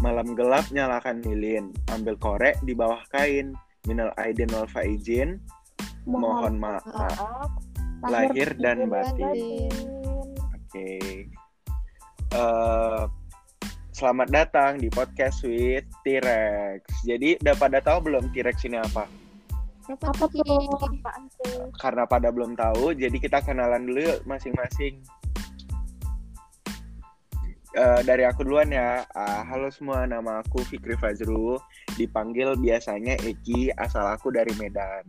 Malam gelap nyalakan lilin, ambil korek di bawah kain. Minal aidin wal faizin, mohon maaf. Lahir dan batin. Oke. Eh, selamat datang di podcast with T-Rex. Jadi udah pada tahu belum T-Rex ini apa? Apa, tuh? Karena pada belum tahu, jadi kita kenalan dulu yuk masing-masing. Eh, dari aku duluan ya. Ah, halo semua, nama aku Fikri Fazru. Dipanggil biasanya Eki, asal aku dari Medan.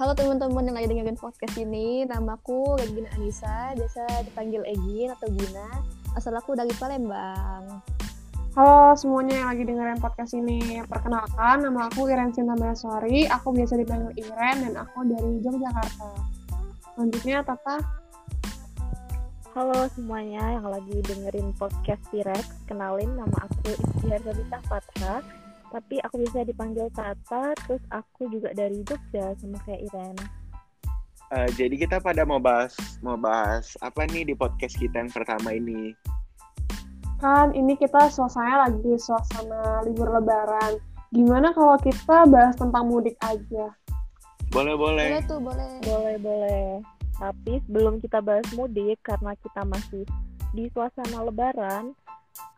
Halo teman-teman yang lagi dengerin podcast ini, namaku Regina Anissa, biasa dipanggil Egin atau Gina. Asal aku dari Palembang. Halo semuanya yang lagi dengerin podcast ini. Perkenalkan, nama aku Iren Sinta Melaswari. Aku biasa dipanggil Iren dan aku dari Yogyakarta. Selanjutnya, Tata. Halo semuanya yang lagi dengerin podcast T-Rex. Kenalin nama aku Istiar Sabita Fatra. Tapi aku bisa dipanggil Tata, terus aku juga dari Jogja sama kayak Iren. Eh, jadi kita pada mau bahas mau bahas apa nih di podcast kita yang pertama ini? Kan ini kita suasananya lagi suasana libur lebaran. Gimana kalau kita bahas tentang mudik aja? Boleh boleh. Boleh tuh, boleh. Boleh, boleh. Tapi sebelum kita bahas mudik, karena kita masih di suasana lebaran,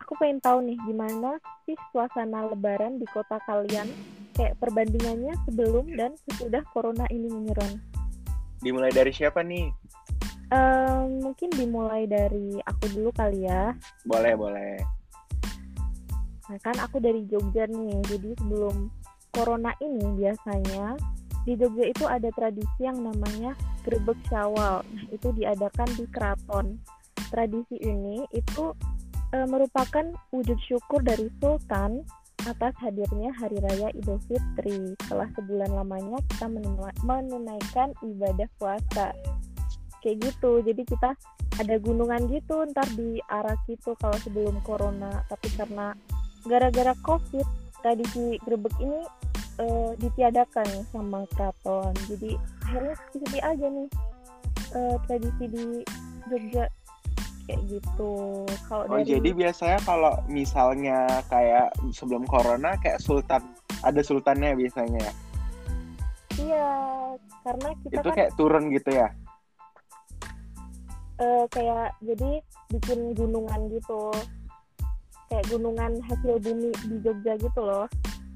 aku pengen tahu nih gimana sih suasana lebaran di kota kalian? Kayak perbandingannya sebelum dan sesudah corona ini menyerang. Dimulai dari siapa nih? Ehm, mungkin dimulai dari aku dulu kali ya. Boleh boleh. Nah kan aku dari Jogja nih, jadi sebelum corona ini biasanya di Jogja itu ada tradisi yang namanya grebek syawal. Itu diadakan di keraton. Tradisi ini itu eh, merupakan wujud syukur dari Sultan atas hadirnya Hari Raya Idul Fitri. Setelah sebulan lamanya kita menunai- menunaikan ibadah puasa. Kayak gitu, jadi kita ada gunungan gitu ntar di arah gitu kalau sebelum corona. Tapi karena gara-gara covid tradisi grebek ini eh, ditiadakan sama keraton. Jadi akhirnya sepi aja nih eh, tradisi di Jogja. Kayak gitu. Kalau Oh dari jadi biasanya kalau misalnya kayak sebelum corona kayak sultan ada sultannya biasanya ya. iya karena kita Itu kan kayak turun gitu ya. eh, kayak jadi bikin gunungan gitu. Kayak gunungan hasil bumi di Jogja gitu loh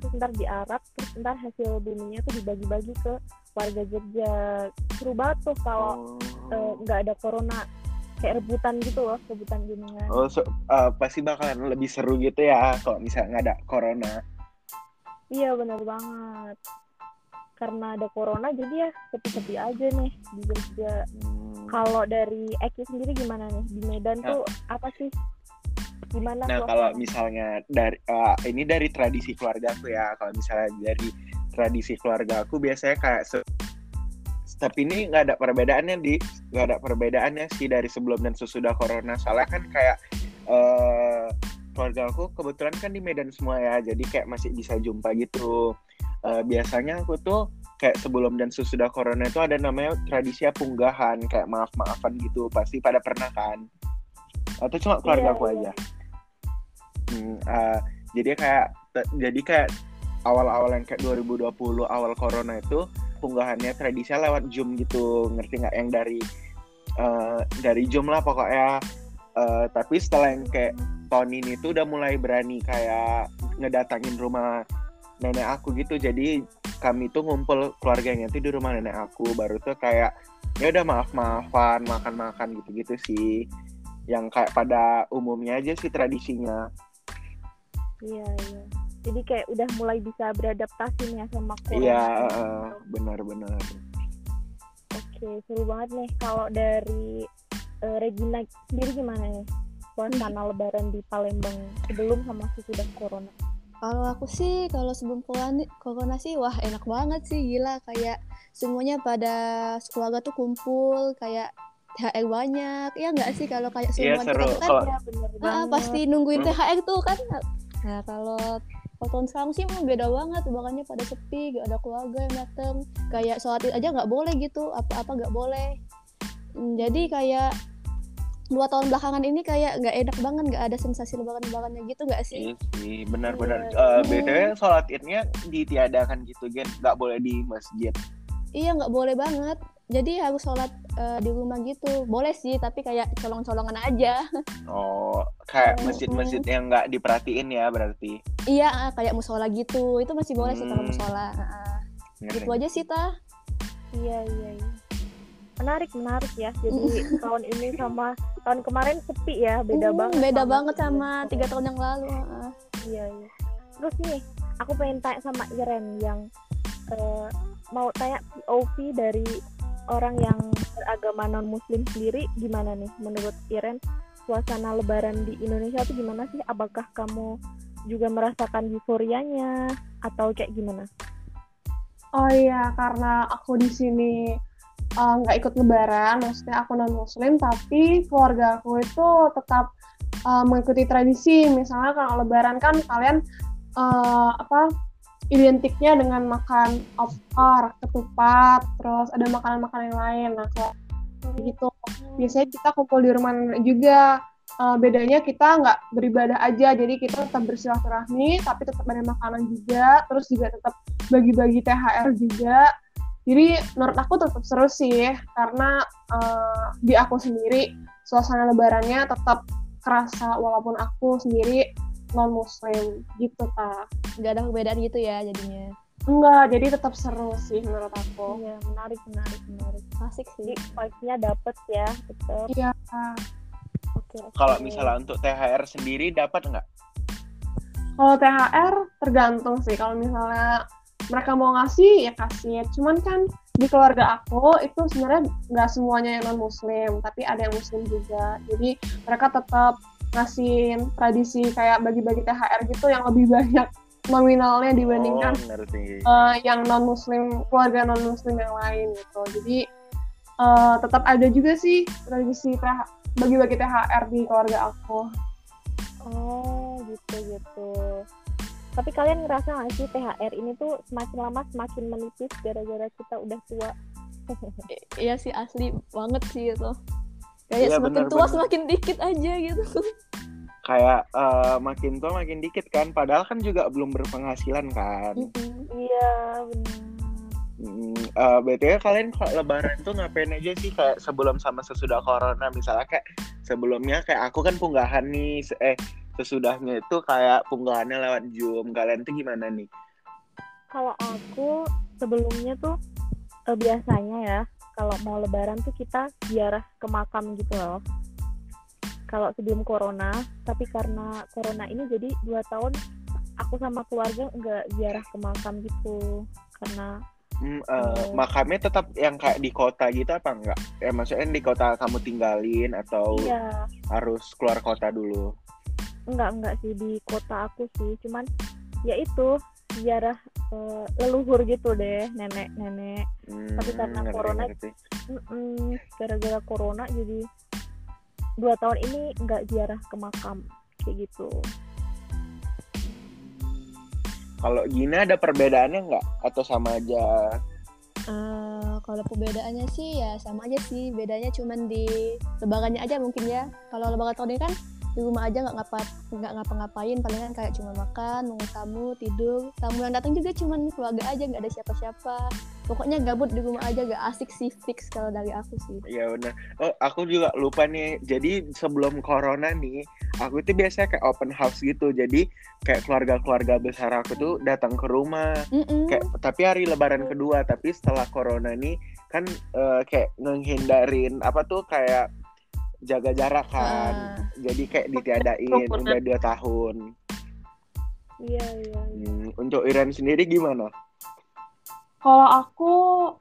terus ntar diarak terus ntar hasil buminya tuh dibagi-bagi ke warga Jogja seru banget tuh kalau eh, Oh, nggak ada corona kayak rebutan gitu loh rebutan gunungan oh so- eh, pasti bakalan lebih seru gitu ya kalau misalnya nggak ada corona. iya bener banget karena ada corona jadi ya sepi-sepi aja nih di Jogja Hmm. kalau dari Eki sendiri gimana nih di Medan Nah. tuh apa sih gimana Nah kalau misalnya dari eh, ini dari tradisi keluarga aku ya. Kalau misalnya dari tradisi keluarga aku biasanya kayak se- tapi ini nggak ada perbedaannya di nggak ada perbedaannya sih dari sebelum dan sesudah corona. Soalnya kan kayak eh keluarga aku kebetulan kan di Medan semua ya. Jadi kayak masih bisa jumpa gitu. Eh, biasanya aku tuh kayak sebelum dan sesudah corona itu ada namanya tradisi punggahan kayak maaf maafan gitu pasti pada pernah kan atau cuma keluarga Iya, aku iya. aja Hmm, eh, jadi kayak jadi kayak awal-awal yang kayak 2020 awal corona itu punggahannya tradisinya lewat Zoom gitu. Ngerti nggak? Yang dari eh, dari Zoom lah pokoknya. Eh, tapi setelah yang kayak tahun ini tuh udah mulai berani kayak ngedatangin rumah nenek aku gitu. Jadi kami tuh ngumpul keluarganya tuh di rumah nenek aku. Baru tuh kayak ya udah maaf maafan makan makan gitu gitu sih yang kayak pada umumnya aja sih tradisinya iya iya jadi kayak udah mulai bisa beradaptasi nih ya sama corona Iya, benar-benar. Oke, seru banget nih kalau dari eh, Regina sendiri gimana nih? Suasana lebaran di Palembang sebelum sama sesudah corona. Kalau aku sih, kalau sebelum corona, corona sih, wah enak banget sih, gila. Kayak semuanya pada keluarga tuh kumpul, kayak THR banyak. Ya nggak sih kalau kayak Iya, semua di seru. kantor kan Iya, bener ah, pasti nungguin Hmm. THR tuh kan. Nah kalau tahun sekarang sih emang beda banget, makanya pada sepi, gak ada keluarga yang dateng. Kayak sholat id aja nggak boleh gitu, apa-apa nggak boleh. Hmm, Jadi kayak dua tahun belakangan ini kayak nggak enak banget nggak ada sensasi lebaran-lebarannya gitu nggak sih Iya sih, benar-benar. Iya. Eh, BTW sholat idnya ditiadakan gitu, Gen. Nggak boleh di masjid. iya nggak boleh banget jadi harus sholat eh, di rumah gitu boleh sih tapi kayak colong-colongan aja Oh, kayak Oh, masjid-masjid yang nggak diperhatiin ya berarti. iya ah, kayak musola gitu itu masih boleh sih kalau Hmm. musola Ngerti. gitu aja sih tah Iya iya iya. Menarik menarik ya. Jadi tahun ini sama tahun kemarin sepi ya, beda Hmm, banget. beda sama banget sama tiga tahun yang lalu ah. Iya iya. Terus nih, aku pengen tanya sama Iren yang eh, mau tanya POV dari orang yang beragama non Muslim sendiri gimana nih menurut Iren suasana Lebaran di Indonesia tuh gimana sih? Apakah kamu juga merasakan euforianya atau kayak gimana? Oh iya, karena aku di sini uh, nggak ikut lebaran, maksudnya aku non muslim, tapi keluarga aku itu tetap uh, mengikuti tradisi. Misalnya kalau lebaran kan kalian uh, apa identiknya dengan makan opor, ketupat, terus ada makanan-makanan yang lain. Nah, kalau gitu biasanya kita kumpul di rumah nenek juga. Uh, bedanya kita nggak beribadah aja, jadi kita tetap bersilaturahmi, tapi tetap ada makanan juga, terus juga tetap bagi-bagi THR juga. Jadi menurut aku tetap seru sih, karena uh, di aku sendiri suasana lebarannya tetap kerasa walaupun aku sendiri non muslim gitu ta. nggak ada perbedaan gitu ya jadinya Enggak, jadi tetap seru sih menurut aku. Iya, menarik, menarik, menarik. asik Jadi sih vibes-nya dapet ya, betul. Iya. Oke. oke. Kalau misalnya untuk THR sendiri dapat nggak? Kalau THR tergantung sih. Kalau misalnya mereka mau ngasih ya kasih. Cuman kan di keluarga aku itu sebenarnya nggak semuanya yang non muslim, tapi ada yang muslim juga. Jadi mereka tetap ngasih tradisi kayak bagi-bagi THR gitu yang lebih banyak nominalnya dibandingkan Oh, eh, yang non muslim keluarga non muslim yang lain gitu. Jadi eh, tetap ada juga sih tradisi TH bagi-bagi THR di keluarga aku. Oh, gitu gitu. Tapi kalian ngerasa nggak sih THR ini tuh semakin lama semakin menipis gara-gara kita udah tua? iya sih asli banget sih itu kayak Iya, semakin benar, tua benar. semakin dikit aja gitu Kayak eh, makin tua makin dikit kan, padahal kan juga belum berpenghasilan kan. Iya, benar. Hmm, eh, BTW kalian kalau lebaran tuh ngapain aja sih kayak sebelum sama sesudah corona misalnya kayak sebelumnya kayak aku kan punggahan nih se- eh sesudahnya itu kayak punggahannya lewat Zoom kalian tuh gimana nih? Kalau aku sebelumnya tuh eh, biasanya ya, kalau mau lebaran tuh kita ziarah ke makam gitu loh. Kalau sebelum corona, tapi karena corona ini jadi dua tahun aku sama keluarga nggak ziarah ke makam gitu karena Hmm, eh, Oh. makamnya tetap yang kayak di kota gitu apa enggak? Ya maksudnya di kota kamu tinggalin atau iya harus keluar kota dulu? enggak enggak sih di kota aku sih cuman ya itu ziarah eh, leluhur gitu deh nenek nenek. Hmm, Tapi karena ngerti, corona ngerti. Gara-gara corona jadi dua tahun ini nggak ziarah ke makam kayak gitu. Kalau Gina ada perbedaannya nggak? Atau sama aja? Eh, kalau perbedaannya sih ya sama aja sih. Bedanya cuman di lebarannya aja mungkin ya. Kalau lebaran tahun ini kan di rumah aja nggak ngapa nggak ngapa-ngapain palingan kayak cuma makan nunggu tamu tidur tamu yang datang juga cuman keluarga aja nggak ada siapa-siapa pokoknya gabut di rumah aja gak asik sih fix kalau dari aku sih Ya benar. Oh, aku juga lupa nih. Jadi sebelum corona nih, aku itu biasanya kayak open house gitu. Jadi kayak keluarga-keluarga besar aku tuh datang ke rumah. Mm-mm. Kayak tapi hari lebaran kedua, tapi setelah corona nih kan eh, kayak ngehindarin apa tuh kayak jaga jarak kan. Ah. Jadi kayak ditiadain udah dua tahun. iya iya iya. Hmm, untuk Iren sendiri gimana? Kalau aku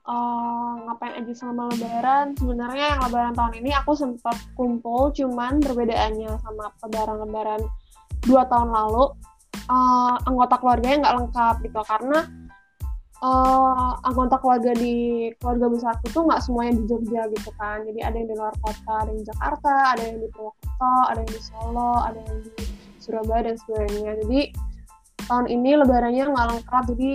eh, ngapain aja selama lebaran, sebenarnya yang lebaran tahun ini aku sempat kumpul, cuman perbedaannya sama lebaran-lebaran dua tahun lalu, eh, anggota keluarganya nggak lengkap gitu, karena eh, anggota keluarga di keluarga besarku tuh nggak semuanya di Jogja gitu kan, jadi ada yang di luar kota, ada yang di Jakarta, ada yang di Purwokerto, ada yang di Solo, ada yang di Surabaya dan sebagainya. Jadi tahun ini lebarannya nggak lengkap, jadi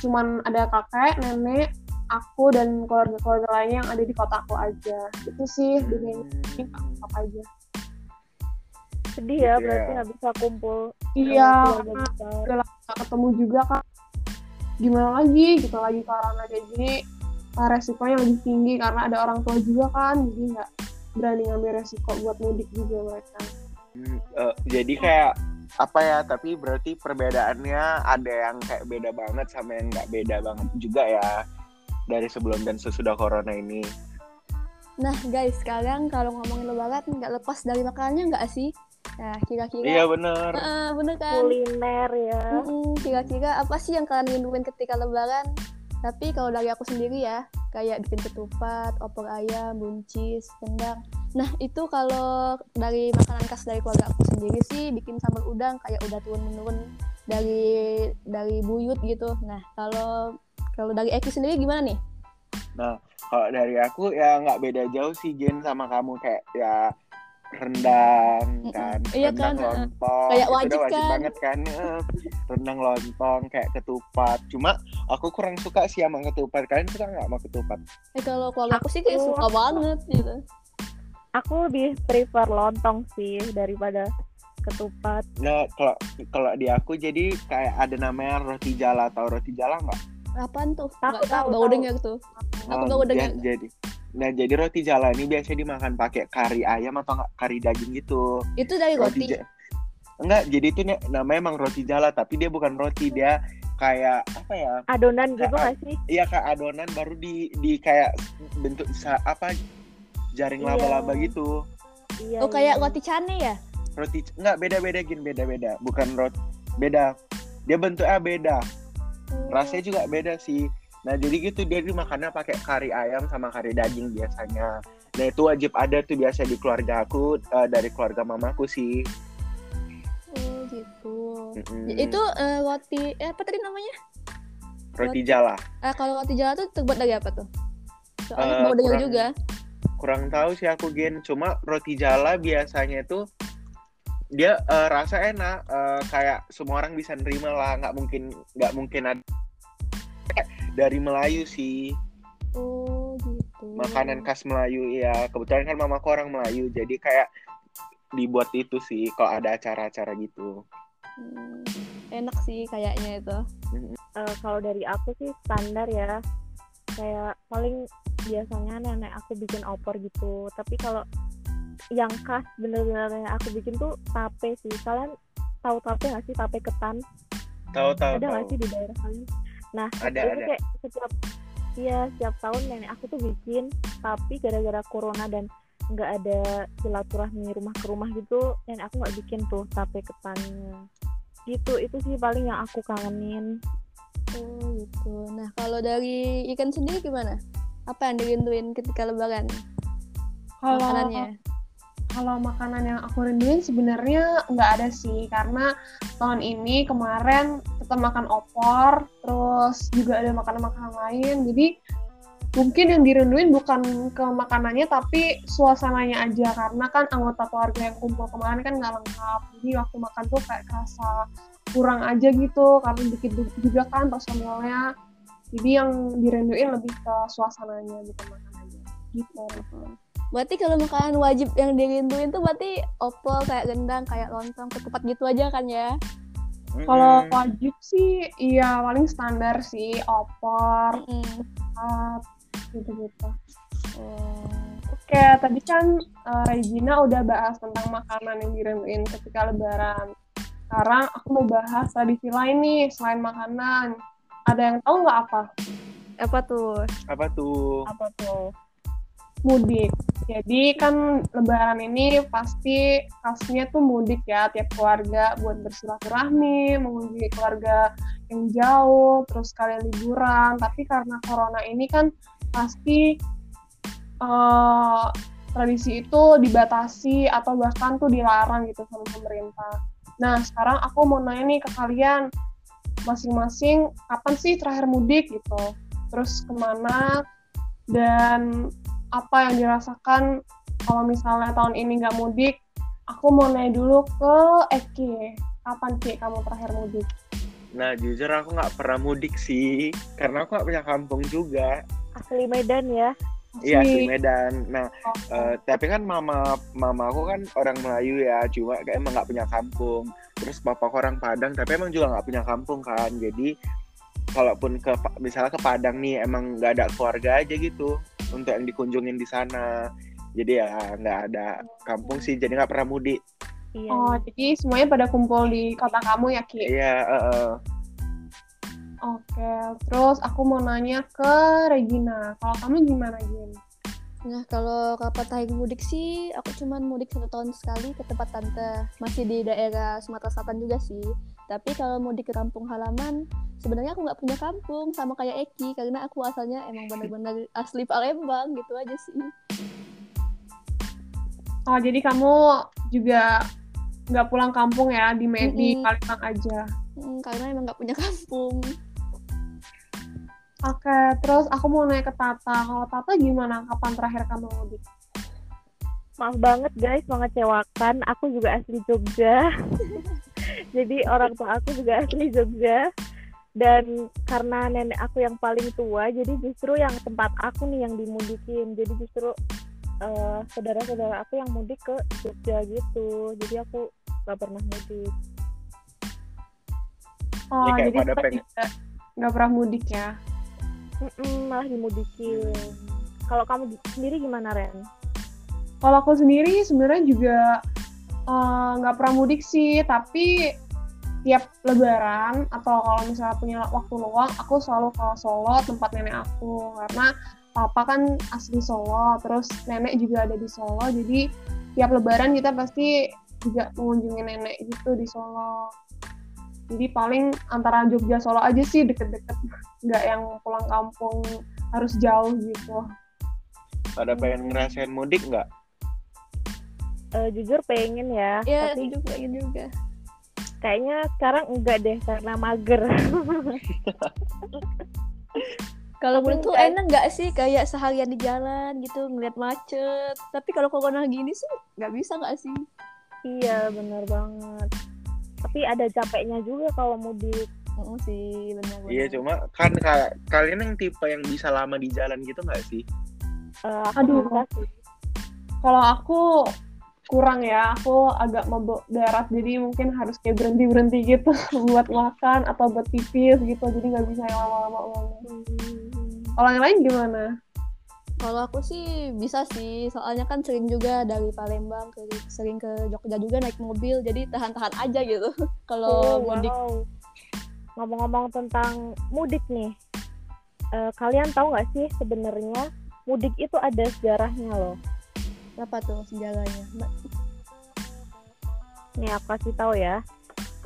cuman ada kakek, nenek, aku dan keluarga-keluarga lainnya yang ada di kotaku aja. Itu sih bedanya Hmm. apa aja. Sedih ya Iya. berarti nggak bisa kumpul Iya, besar. udah lama ketemu juga kan. Gimana lagi gitu lagi corona kayak gini uh, resikonya lebih tinggi karena ada orang tua juga kan, jadi nggak berani ngambil resiko buat mudik juga mereka. Hmm, eh, jadi kayak apa ya tapi berarti perbedaannya ada yang kayak beda banget sama yang nggak beda banget juga ya dari sebelum dan sesudah corona ini Nah guys, sekarang kalau ngomongin lebaran nggak lepas dari makanannya nggak sih? Nah kira-kira iya bener Heeh, bener kan? kuliner ya kira-kira apa sih yang kalian rinduin ketika lebaran? Tapi kalau dari aku sendiri ya, kayak bikin ketupat, opor ayam, buncis, rendang. Nah itu kalau dari makanan khas dari keluarga aku sendiri sih bikin sambal udang kayak udah turun menurun dari dari buyut gitu. Nah kalau kalau dari Eki sendiri gimana nih? kalau dari aku ya nggak beda jauh sih Jen sama kamu kayak ya rendang kan Iya rendang kan, lontong Kayak wajib wajib kan. banget kan rendang lontong kayak ketupat cuma aku kurang suka sih sama ketupat kalian suka nggak sama ketupat Eh kalau keluarga aku sih kayak Aku- suka banget gitu. aku lebih prefer lontong sih daripada ketupat nah kalau kalau di aku jadi kayak ada namanya roti jala atau roti jala nggak Apaan tuh? Tahu, Nggak tahu, tahu, tahu. dengar tuh. Aku Oh, baru ja- dengar. jadi nah jadi roti jala ini biasanya dimakan pakai kari ayam atau nggak kari daging gitu. Itu dari roti. ja- enggak jadi itu namanya emang roti jala tapi dia bukan roti dia kayak apa ya? Adonan Kayak gitu nggak sih? iya kayak adonan baru di di kayak bentuk sa- apa jaring Iya. laba-laba gitu. Iya Oh kayak iya. roti cane ya? roti enggak beda-beda gin beda-beda. Bukan roti beda. Dia bentuknya beda. Rasanya juga beda sih nah jadi gitu dia dimakannya pakai kari ayam sama kari daging biasanya nah itu wajib ada tuh biasa di keluarga aku eh, dari keluarga mamaku sih Oh gitu. Mm-mm. Ya, Itu eh, roti eh, apa tadi namanya? roti jala Ah kalau roti jala tuh terbuat dari apa tuh? Soalnya Eh, mau dengar juga. kurang tahu sih aku gen cuma roti jala biasanya itu dia eh, rasa enak eh, kayak semua orang bisa nerima lah nggak mungkin nggak mungkin ada dari Melayu sih. Oh gitu. makanan khas Melayu ya kebetulan kan mamaku orang Melayu jadi kayak dibuat itu sih kalau ada acara-acara gitu. Hmm, enak sih kayaknya itu. Eh, kalau dari aku sih standar ya. Kayak paling biasanya nenek aku bikin opor gitu. Tapi kalau yang khas bener-bener nenek aku bikin tuh tape sih. Kalian tahu tape nggak sih? Tape ketan. Tahu tahu ada nggak sih di daerah kalian nah Ada, itu ada. kayak setiap iya setiap tahun nenek aku tuh bikin tapi gara-gara corona dan nggak ada silaturahmi rumah ke rumah gitu nenek aku nggak bikin tuh tape ketannya gitu itu sih paling yang aku kangenin Oh gitu. Nah kalau dari ikan sendiri gimana? Apa yang dirinduin ketika lebaran? Kalau Makanannya? Kalau makanan yang aku rinduin sebenarnya nggak ada sih karena tahun ini kemarin kita makan opor terus juga ada makanan-makanan lain. Jadi mungkin yang dirinduin bukan ke makanannya tapi suasananya aja. Karena kan anggota keluarga yang kumpul kemarin kan nggak lengkap. Jadi waktu makan tuh kayak kerasa kurang aja gitu karena dikit juga kan personelnya. Jadi yang dirinduin lebih ke suasananya bukan makanannya. Gitu Berarti kalau makanan wajib yang dirinduin tuh berarti opor kayak rendang, kayak lontong, ketupat gitu aja kan ya? Kalau wajib sih, iya paling standar sih, opor, uh, gitu-gitu. Oh. Oke, tadi kan uh, Regina udah bahas tentang makanan yang dirinduin ketika lebaran. Sekarang aku mau bahas tradisi lain nih, selain makanan. Ada yang tahu nggak apa? Apa tuh? apa tuh apa tuh Mudik. Jadi kan lebaran ini pasti khasnya tuh mudik ya, tiap keluarga buat bersilaturahmi, mengunjungi keluarga yang jauh, terus kalian liburan. Tapi karena corona ini kan pasti eh, tradisi itu dibatasi atau bahkan tuh dilarang gitu sama pemerintah. Nah, sekarang aku mau nanya nih ke kalian, masing-masing kapan sih terakhir mudik gitu? Terus ke mana? Dan apa yang dirasakan kalau misalnya tahun ini nggak mudik? Aku mau nanya dulu ke Eki. Kapan Ki kamu terakhir mudik? Nah, jujur aku nggak pernah mudik sih, karena aku nggak punya kampung juga. Asli Medan ya. Iya, Asli. Medan. Nah, eh, tapi kan mama mama aku kan orang Melayu ya, cuma kayak emang nggak punya kampung. Terus papa orang Padang, tapi emang juga nggak punya kampung kan. Jadi, kalaupun ke misalnya ke Padang nih, emang nggak ada keluarga aja gitu untuk yang dikunjungin di sana. Jadi ya nggak ada kampung sih, jadi nggak pernah mudik. Iya. Oh, jadi semuanya pada kumpul di kota kamu ya, Ki? Iya, eh, eh. Oke, terus aku mau nanya ke Regina. Kalau kamu gimana, Gin? Nah, kalau kapan terakhir mudik sih, aku cuman mudik satu tahun sekali ke tempat tante. Masih di daerah Sumatera Selatan juga sih. Tapi kalau mudik ke kampung halaman, sebenarnya aku nggak punya kampung, sama kayak Eki, karena aku asalnya emang bener-bener asli Palembang, gitu aja sih. Oh, jadi kamu juga nggak pulang kampung ya, di, di Mm-mm. Palembang aja. Hmm, karena emang nggak punya kampung. Oke, terus aku mau nanya ke Tata. Kalau Tata gimana? Kapan terakhir kamu mudik? Maaf banget guys mengecewakan. Aku juga asli Jogja. Jadi orang tua aku juga asli Jogja. Dan karena nenek aku yang paling tua, jadi justru yang tempat aku nih yang dimudikin. Jadi justru eh, saudara-saudara aku yang mudik ke Jogja gitu. Jadi aku gak pernah mudik. Oh, Ini kayak jadi pada pengen- nggak pernah mudik ya? Mm-mm, malah dimudikin. Kalau kamu di- sendiri gimana Ren? Kalau aku sendiri sebenarnya juga eh, nggak pernah mudik sih, tapi tiap lebaran atau kalau misalnya punya waktu luang, aku selalu ke Solo tempat nenek aku karena papa kan asli Solo, terus nenek juga ada di Solo, jadi tiap lebaran kita pasti juga mengunjungi nenek gitu di Solo. Jadi paling antara Jogja Solo aja sih deket-deket, nggak yang pulang kampung harus jauh gitu. Pada pengen ngerasain mudik nggak? Eh, jujur pengen ya, Ya, tapi juga ingin juga. Kayaknya sekarang enggak deh karena mager. Kalau menurut tuh enggak- enak nggak sih kayak seharian di jalan gitu ngeliat macet. Tapi kalau corona gini sih nggak bisa nggak sih? iya, bener banget. Tapi ada capeknya juga kalau mudik. Mm sih. Iya, cuma kan ka- kalian yang tipe yang bisa lama di jalan gitu nggak sih? Eh, aku Aduh. Kalau aku kurang ya, aku agak mabuk darat, jadi mungkin harus kayak berhenti-berhenti gitu buat makan atau buat pipis gitu, jadi nggak bisa yang lama-lama. Hmm. Kalau yang lain gimana? Kalau aku sih bisa sih, soalnya kan sering juga dari Palembang ke sering ke Jogja juga naik mobil, jadi tahan-tahan aja gitu. Kalau Oh, mudik wow. Ngomong-ngomong tentang mudik nih, eh, kalian tahu nggak sih sebenarnya mudik itu ada sejarahnya loh. Apa tuh sejarahnya? Mbak? Nih aku kasih tahu ya.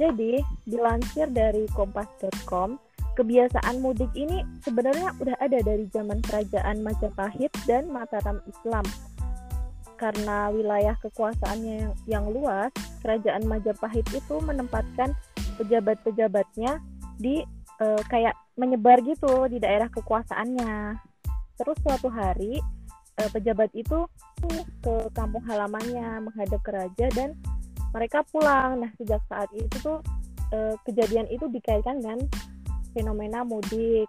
Jadi dilansir dari kompas.com, kebiasaan mudik ini sebenarnya udah ada dari zaman kerajaan Majapahit dan Mataram Islam. Karena wilayah kekuasaannya yang, luas, kerajaan Majapahit itu menempatkan pejabat-pejabatnya di eh, kayak menyebar gitu di daerah kekuasaannya. Terus suatu hari eh, pejabat itu ke kampung halamannya menghadap ke raja dan mereka pulang. Nah, sejak saat itu tuh eh, kejadian itu dikaitkan dengan fenomena mudik.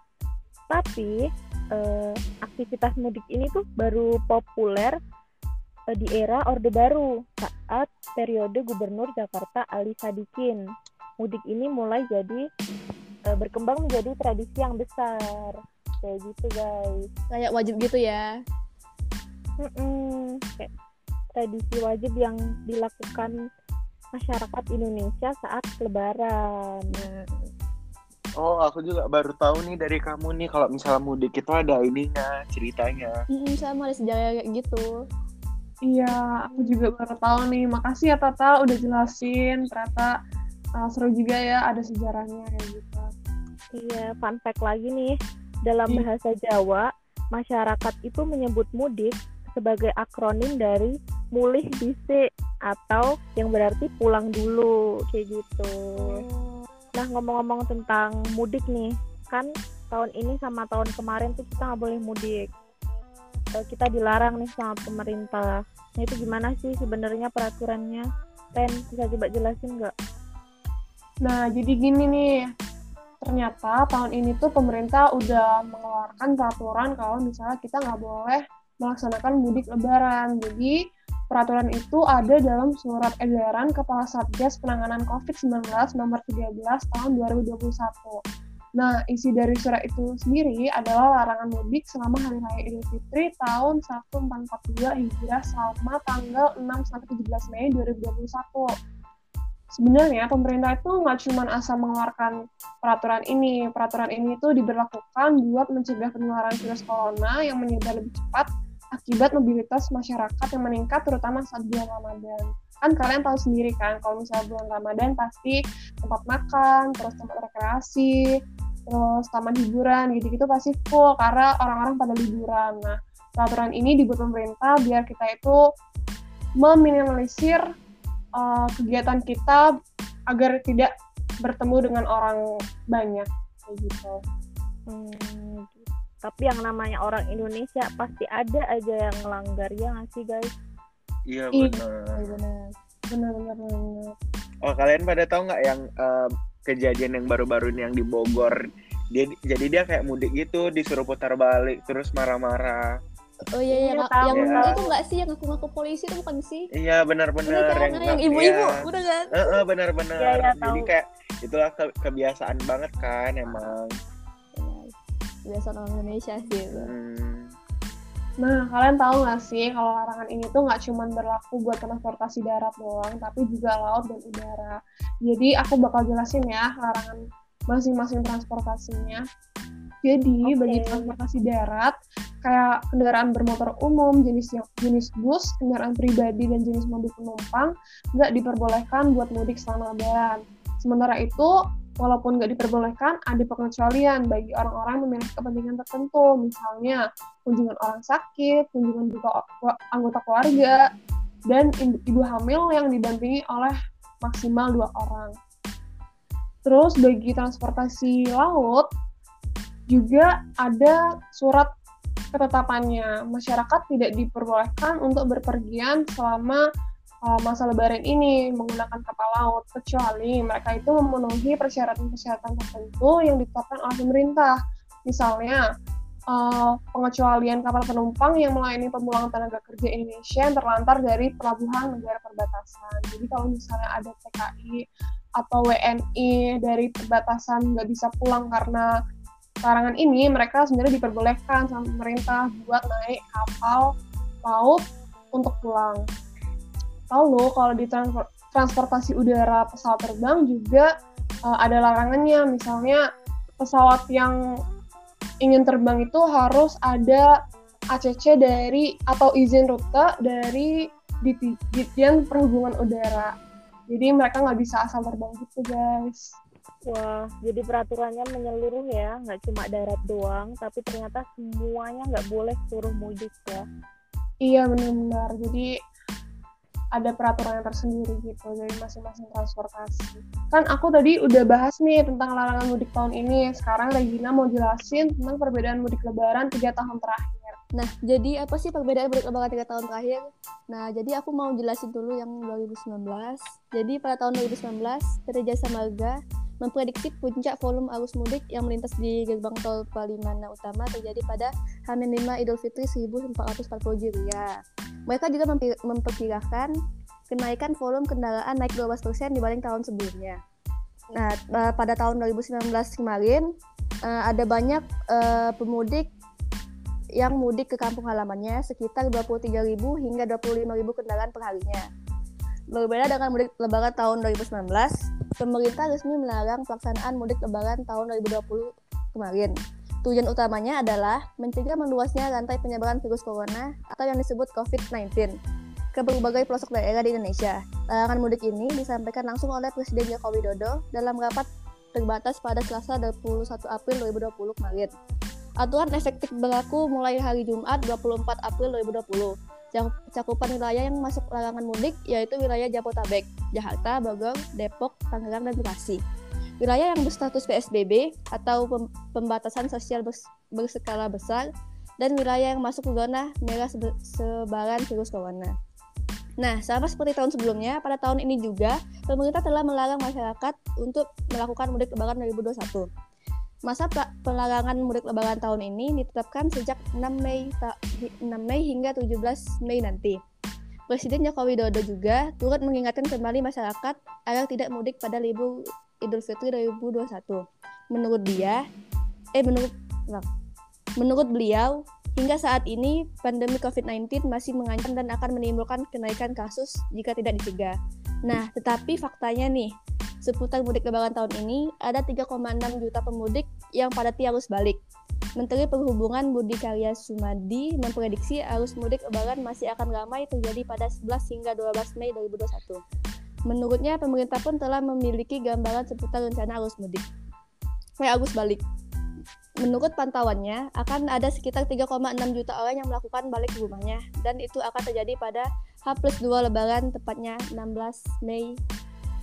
Tapi eh, aktivitas mudik ini tuh baru populer eh, di era Orde Baru saat periode Gubernur Jakarta Ali Sadikin. Mudik ini mulai jadi eh, berkembang menjadi tradisi yang besar. Kayak gitu, guys. Kayak wajib gitu ya. Mm-mm. Kayak tradisi wajib yang dilakukan masyarakat Indonesia saat Lebaran. Oh, aku juga baru tahu nih dari kamu nih kalau misalnya mudik itu ada ininya, ceritanya. mm, sama ada sejarah kayak gitu. Iya, aku juga baru tahu nih. Makasih ya Tata udah jelasin. Ternyata uh, seru juga ya ada sejarahnya kayak gitu. Iya, fun fact lagi nih. Dalam Iya. bahasa Jawa, masyarakat itu menyebut mudik sebagai akronim dari mulih dhisik atau yang berarti pulang dulu kayak gitu. Nah, ngomong-ngomong tentang mudik nih, kan tahun ini sama tahun kemarin tuh kita nggak boleh mudik. Eh, Kita dilarang nih sama pemerintah. Nah, itu gimana sih sebenarnya peraturannya? Ren, bisa coba jelasin nggak? Nah, jadi gini nih. ternyata tahun ini tuh pemerintah udah mengeluarkan peraturan kalau misalnya kita nggak boleh melaksanakan mudik lebaran. Jadi peraturan itu ada dalam surat edaran Kepala Satgas Penanganan COVID-19 nomor 13 tahun 2021. Nah, isi dari surat itu sendiri adalah larangan mudik selama Hari Raya Idul Fitri tahun 1442 Hijriah selama tanggal 6 sampai 17 Mei 2021 sebenarnya pemerintah itu nggak cuma asal mengeluarkan peraturan ini. Peraturan ini itu diberlakukan buat mencegah penularan virus corona yang menyebar lebih cepat akibat mobilitas masyarakat yang meningkat terutama saat bulan Ramadan. Kan kalian tahu sendiri kan kalau misalnya bulan Ramadan pasti tempat makan, terus tempat rekreasi, terus taman hiburan gitu-gitu pasti full karena orang-orang pada liburan. Nah, peraturan ini dibuat pemerintah biar kita itu meminimalisir uh, kegiatan kita agar tidak bertemu dengan orang banyak kayak gitu. Hmm, tapi yang namanya orang Indonesia pasti ada aja yang melanggar ya nggak sih guys? Iya Iya, benar. benar Benar benar. Oh kalian pada tahu nggak yang eh, kejadian yang baru-baru ini yang di Bogor? Dia jadi dia kayak mudik gitu disuruh putar balik terus marah-marah. oh iya iya Iya, tahu, yang tahu. itu nggak sih yang ngaku-ngaku polisi itu bukan sih Iya benar-benar kan? yang ibu-ibu udah kan Eh, eh, benar-benar. Iya, iya, Jadi tahu. kayak itulah ke- kebiasaan banget kan emang. Iya, biasa orang Indonesia sih itu. Hmm. Nah, kalian tahu nggak sih kalau larangan ini tuh nggak cuma berlaku buat transportasi darat doang, tapi juga laut dan udara. Jadi aku bakal jelasin ya larangan masing-masing transportasinya. Jadi Oke. bagi transportasi darat, kayak kendaraan bermotor umum, jenis jenis bus, kendaraan pribadi dan jenis mobil penumpang nggak diperbolehkan buat mudik selama lebaran. Sementara itu, walaupun nggak diperbolehkan, ada pengecualian bagi orang-orang yang memiliki kepentingan tertentu, misalnya kunjungan orang sakit, kunjungan o- anggota keluarga, dan ibu hamil yang didampingi oleh maksimal dua orang. Terus bagi transportasi laut juga ada surat ketetapannya. Masyarakat tidak diperbolehkan untuk berpergian selama uh, masa lebaran ini menggunakan kapal laut kecuali mereka itu memenuhi persyaratan-persyaratan tertentu yang ditetapkan oleh pemerintah. Misalnya uh, pengecualian kapal penumpang yang melayani pemulangan tenaga kerja Indonesia yang terlantar dari pelabuhan negara perbatasan. Jadi kalau misalnya ada TKI atau WNI dari perbatasan nggak bisa pulang karena larangan ini, mereka sebenarnya diperbolehkan sama pemerintah buat naik kapal laut untuk pulang. Lalu kalau di transpor- transportasi udara pesawat terbang juga uh, ada larangannya, misalnya pesawat yang ingin terbang itu harus ada ACC dari atau izin rute dari Dit- Ditjen Perhubungan Udara. Jadi mereka nggak bisa asal terbang gitu guys. Wah, jadi peraturannya menyeluruh ya, nggak cuma darat doang, tapi ternyata semuanya nggak boleh suruh mudik ya. Iya benar-benar. Jadi ada peraturan yang tersendiri gitu dari masing-masing transportasi. Kan aku tadi udah bahas nih tentang larangan mudik tahun ini. Sekarang Regina mau jelasin tentang perbedaan mudik lebaran tiga tahun terakhir. Nah, jadi apa sih perbedaan mudik lebaran tiga tahun terakhir? Nah, jadi aku mau jelasin dulu yang 2019. Jadi pada tahun 2019, PT Jasa Marga memprediksi puncak volume arus mudik yang melintas di gerbang tol Palimanan Utama terjadi pada H-5 Idul Fitri 1440 Hijriah. Mereka juga memperkirakan kenaikan volume kendaraan naik 12% dibanding tahun sebelumnya. Nah, eh, pada tahun 2019 kemarin eh, ada banyak eh, pemudik yang mudik ke kampung halamannya sekitar 23.000 hingga 25.000 kendaraan perharinya. Berbeda dengan mudik lebaran tahun 2019, pemerintah resmi melarang pelaksanaan mudik lebaran tahun 2020 kemarin. Tujuan utamanya adalah mencegah meluasnya rantai penyebaran virus corona atau yang disebut COVID-19 ke berbagai pelosok daerah di Indonesia. Larangan mudik ini disampaikan langsung oleh Presiden Joko Widodo dalam rapat terbatas pada Selasa 21 April 2020 kemarin. Aturan efektif berlaku mulai hari Jumat 24 April 2020. Cak- Cakupan wilayah yang masuk larangan mudik yaitu wilayah Jabotabek, Jakarta, Bogor, Depok, Tangerang, dan Bekasi. Wilayah yang berstatus PSBB atau pem- pembatasan sosial bers- berskala besar dan wilayah yang masuk ke zona merah sebaran virus corona. Nah, sama seperti tahun sebelumnya, pada tahun ini juga pemerintah telah melarang masyarakat untuk melakukan mudik lebaran 2021. Masa pelarangan mudik lebaran tahun ini ditetapkan sejak 6 Mei 6 Mei hingga 17 Mei nanti. Presiden Joko Widodo juga turut mengingatkan kembali masyarakat agar tidak mudik pada libur Idul Fitri 2021. Menurut dia, eh menurut menurut beliau, hingga saat ini pandemi COVID-19 masih mengancam dan akan menimbulkan kenaikan kasus jika tidak dicegah. Nah, tetapi faktanya nih, seputar mudik lebaran tahun ini, ada 3,6 juta pemudik yang pada arus balik. Menteri Perhubungan Budi Karya Sumadi memprediksi arus mudik lebaran masih akan ramai terjadi pada 11 hingga 12 Mei 2021. Menurutnya, pemerintah pun telah memiliki gambaran seputar rencana arus mudik. Kayak arus balik. Menurut pantauannya, akan ada sekitar 3,6 juta orang yang melakukan balik ke rumahnya, dan itu akan terjadi pada H plus 2 lebaran, tepatnya 16 Mei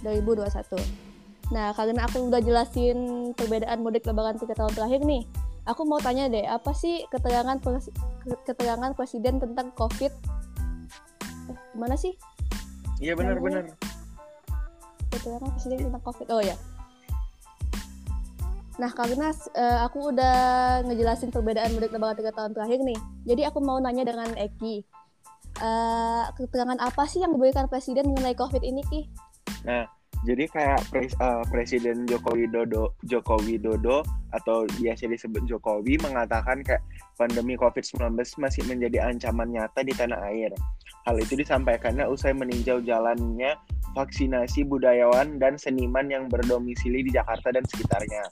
2021. Nah, karena aku udah jelasin perbedaan mudik lebaran tiga tahun terakhir nih, aku mau tanya deh, apa sih keterangan pres keterangan presiden tentang COVID? Eh, gimana sih? Iya benar-benar. Keterangan presiden tentang COVID. Oh ya. Nah, karena uh, aku udah ngejelasin perbedaan mudik lebaran tiga tahun terakhir nih, jadi aku mau nanya dengan Eki, uh, keterangan apa sih yang diberikan presiden mengenai COVID ini, Ki? Nah, jadi kayak pres, uh, Presiden Joko Widodo Joko Widodo atau biasa disebut Jokowi mengatakan kayak pandemi COVID-19 masih menjadi ancaman nyata di tanah air. Hal itu disampaikannya usai meninjau jalannya vaksinasi budayawan dan seniman yang berdomisili di Jakarta dan sekitarnya.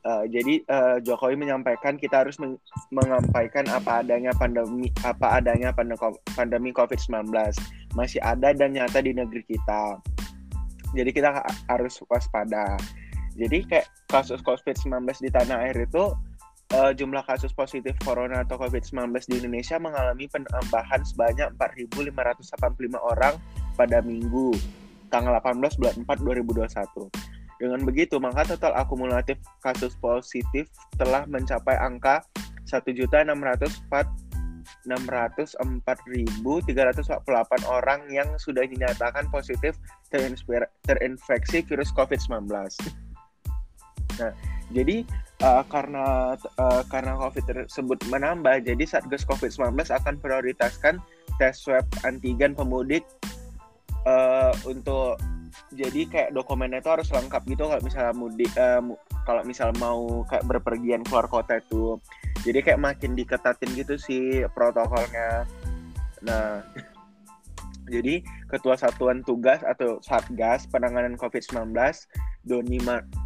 Uh, jadi uh, Jokowi menyampaikan kita harus meng menyampaikan apa adanya pandemi apa adanya pandemi COVID-19 masih ada dan nyata di negeri kita. Jadi kita harus waspada. Jadi kayak kasus COVID-19 di tanah air itu uh, jumlah kasus positif corona atau COVID-19 di Indonesia mengalami penambahan sebanyak 4.585 orang pada minggu tanggal 18 bulan 4 2021 dengan begitu, maka total akumulatif kasus positif telah mencapai angka 1.604.348 orang yang sudah dinyatakan positif terinfeksi virus COVID-19. Nah, jadi uh, karena uh, karena COVID tersebut menambah, jadi Satgas COVID-19 akan prioritaskan tes swab antigen pemudik uh, untuk jadi kayak dokumennya itu harus lengkap gitu kalau misalnya mudik uh, kalau misal mau kayak berpergian keluar kota itu jadi kayak makin diketatin gitu sih protokolnya nah jadi ketua satuan tugas atau satgas penanganan COVID-19 Doni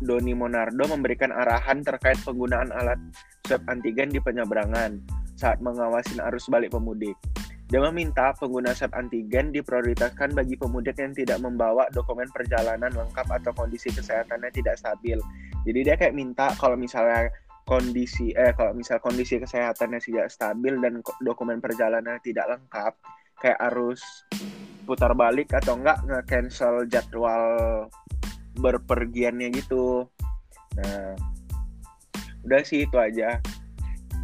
Doni Monardo memberikan arahan terkait penggunaan alat swab antigen di penyeberangan saat mengawasin arus balik pemudik dia meminta pengguna swab antigen diprioritaskan bagi pemudik yang tidak membawa dokumen perjalanan lengkap atau kondisi kesehatannya tidak stabil. Jadi dia kayak minta kalau misalnya kondisi eh kalau misal kondisi kesehatannya tidak stabil dan dokumen perjalanan tidak lengkap, kayak harus putar balik atau enggak nge-cancel jadwal berpergiannya gitu. Nah, udah sih itu aja.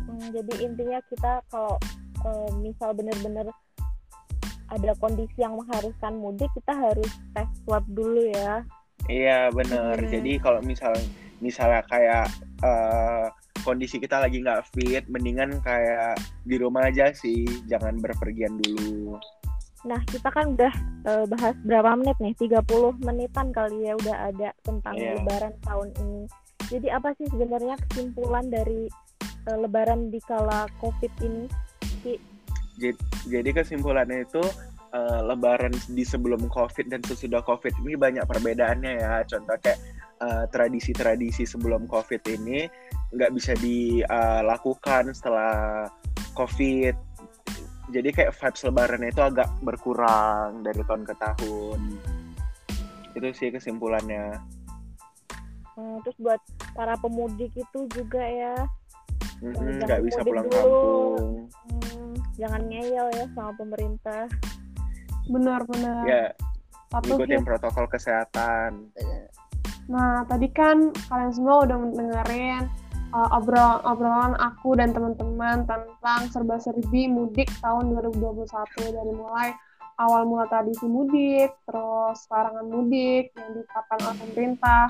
Hmm, jadi intinya kita kalau uh, misal benar-benar ada kondisi yang mengharuskan mudik kita harus tes swab dulu ya iya benar hmm. jadi kalau misal misalnya kayak uh, kondisi kita lagi nggak fit mendingan kayak di rumah aja sih jangan berpergian dulu Nah, kita kan udah uh, bahas berapa menit nih? 30 menitan kali ya udah ada tentang yeah. lebaran tahun ini. Jadi apa sih sebenarnya kesimpulan dari uh, lebaran di kala Covid ini? Jadi, jadi kesimpulannya itu uh, Lebaran di sebelum COVID dan sesudah COVID ini banyak perbedaannya ya. Contoh kayak uh, tradisi-tradisi sebelum COVID ini nggak bisa dilakukan setelah COVID. Jadi kayak vibes Lebaran itu agak berkurang dari tahun ke tahun. Itu sih kesimpulannya. Hmm, terus buat para pemudik itu juga ya nggak bisa pulang dulu. kampung hmm, jangan ngeyel ya sama pemerintah benar-benar ya ikutin protokol kesehatan nah tadi kan kalian semua udah mendengarin uh, obrol obrolan aku dan teman-teman tentang serba-serbi mudik tahun 2021 dari mulai awal mula tradisi mudik, terus larangan mudik yang ditetapkan oleh pemerintah,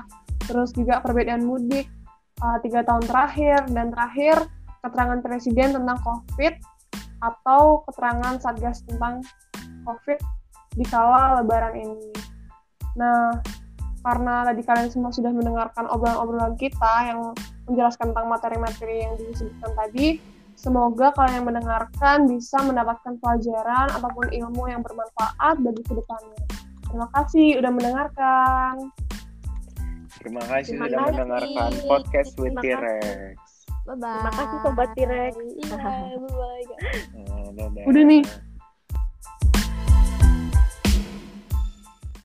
terus juga perbedaan mudik uh, tiga tahun terakhir dan terakhir keterangan presiden tentang COVID atau keterangan satgas tentang COVID di kala Lebaran ini. Nah, karena tadi kalian semua sudah mendengarkan obrolan-obrolan kita yang menjelaskan tentang materi-materi yang disebutkan tadi, semoga kalian yang mendengarkan bisa mendapatkan pelajaran ataupun ilmu yang bermanfaat bagi ke depannya. Terima kasih udah mendengarkan. Terima kasih Terima sudah kasih. mendengarkan podcast with. T-Rex. Bye bye. Terima kasih Sobat T-Rex. Iya, bye bye. Dadah. Udah nih.